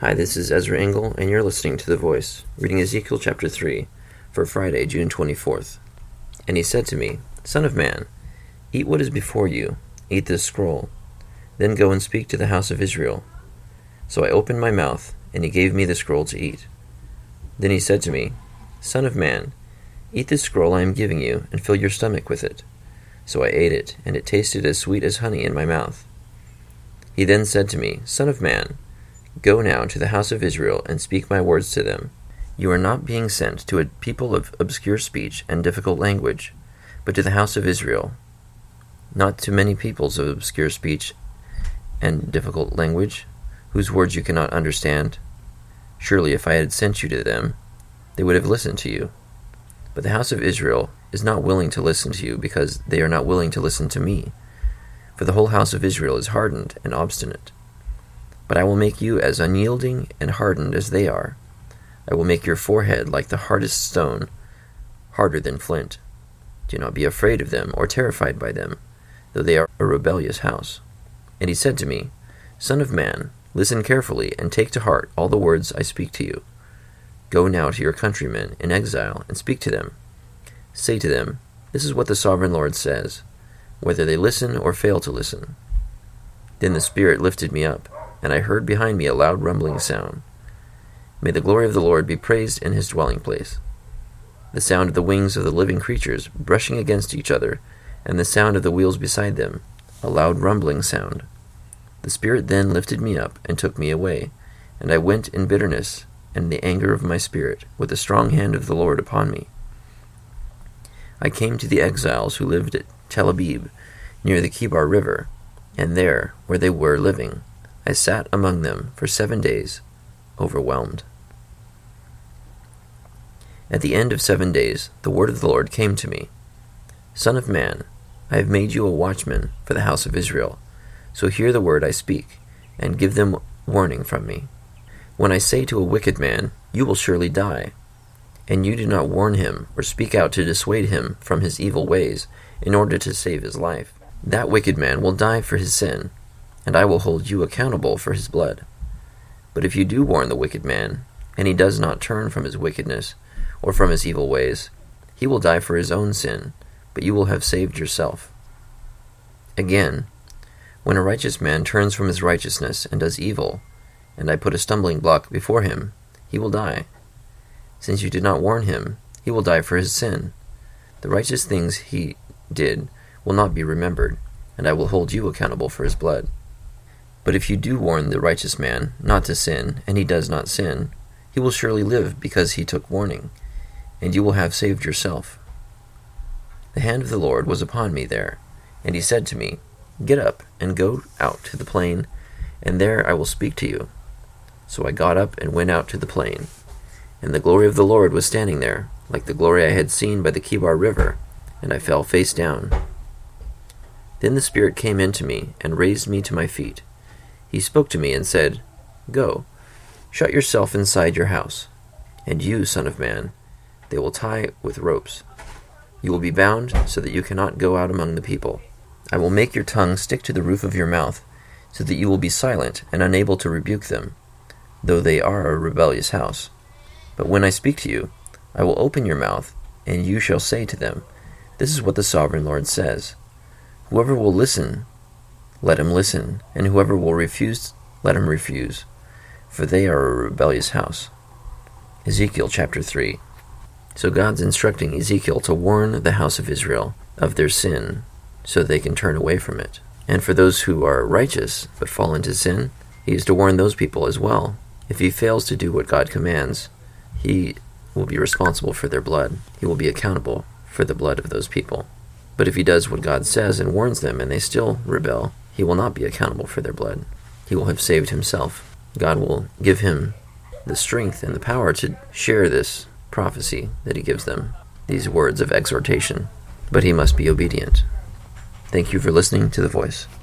Hi, this is Ezra Engel, and you're listening to The Voice, reading Ezekiel chapter 3 for Friday, June 24th. And he said to me, Son of man, eat what is before you, eat this scroll, then go and speak to the house of Israel. So I opened my mouth, and he gave me the scroll to eat. Then he said to me, Son of man, eat this scroll I am giving you, and fill your stomach with it. So I ate it, and it tasted as sweet as honey in my mouth. He then said to me, Son of man, go now to the house of Israel, and speak my words to them. You are not being sent to a people of obscure speech and difficult language, but to the house of Israel, not to many peoples of obscure speech and difficult language, whose words you cannot understand. Surely, if I had sent you to them, they would have listened to you. But the house of Israel is not willing to listen to you because they are not willing to listen to me. For the whole house of Israel is hardened and obstinate. But I will make you as unyielding and hardened as they are. I will make your forehead like the hardest stone, harder than flint. Do not be afraid of them or terrified by them, though they are a rebellious house. And he said to me, Son of man, listen carefully and take to heart all the words I speak to you. Go now to your countrymen in exile and speak to them. Say to them, This is what the sovereign Lord says, whether they listen or fail to listen. Then the Spirit lifted me up, and I heard behind me a loud rumbling sound. May the glory of the Lord be praised in his dwelling place. The sound of the wings of the living creatures brushing against each other, and the sound of the wheels beside them, a loud rumbling sound. The Spirit then lifted me up and took me away, and I went in bitterness and the anger of my spirit, with the strong hand of the Lord upon me. I came to the exiles who lived at Tel Abib, near the Kebar River, and there, where they were living, I sat among them for seven days, overwhelmed. At the end of seven days, the word of the Lord came to me Son of man, I have made you a watchman for the house of Israel. So hear the word I speak, and give them warning from me. When I say to a wicked man, You will surely die, and you do not warn him or speak out to dissuade him from his evil ways in order to save his life, that wicked man will die for his sin, and I will hold you accountable for his blood. But if you do warn the wicked man, and he does not turn from his wickedness or from his evil ways, he will die for his own sin, but you will have saved yourself. Again, when a righteous man turns from his righteousness and does evil, and I put a stumbling block before him, he will die. Since you did not warn him, he will die for his sin. The righteous things he did will not be remembered, and I will hold you accountable for his blood. But if you do warn the righteous man not to sin, and he does not sin, he will surely live because he took warning, and you will have saved yourself. The hand of the Lord was upon me there, and he said to me, Get up and go out to the plain, and there I will speak to you. So I got up and went out to the plain. And the glory of the Lord was standing there, like the glory I had seen by the Kebar River, and I fell face down. Then the Spirit came into me and raised me to my feet. He spoke to me and said, Go, shut yourself inside your house. And you, Son of Man, they will tie with ropes. You will be bound so that you cannot go out among the people. I will make your tongue stick to the roof of your mouth, so that you will be silent and unable to rebuke them though they are a rebellious house. But when I speak to you, I will open your mouth, and you shall say to them, This is what the sovereign Lord says. Whoever will listen, let him listen, and whoever will refuse, let him refuse, for they are a rebellious house. Ezekiel chapter 3. So God's instructing Ezekiel to warn the house of Israel of their sin, so they can turn away from it. And for those who are righteous but fall into sin, he is to warn those people as well, if he fails to do what God commands, he will be responsible for their blood. He will be accountable for the blood of those people. But if he does what God says and warns them and they still rebel, he will not be accountable for their blood. He will have saved himself. God will give him the strength and the power to share this prophecy that he gives them, these words of exhortation. But he must be obedient. Thank you for listening to The Voice.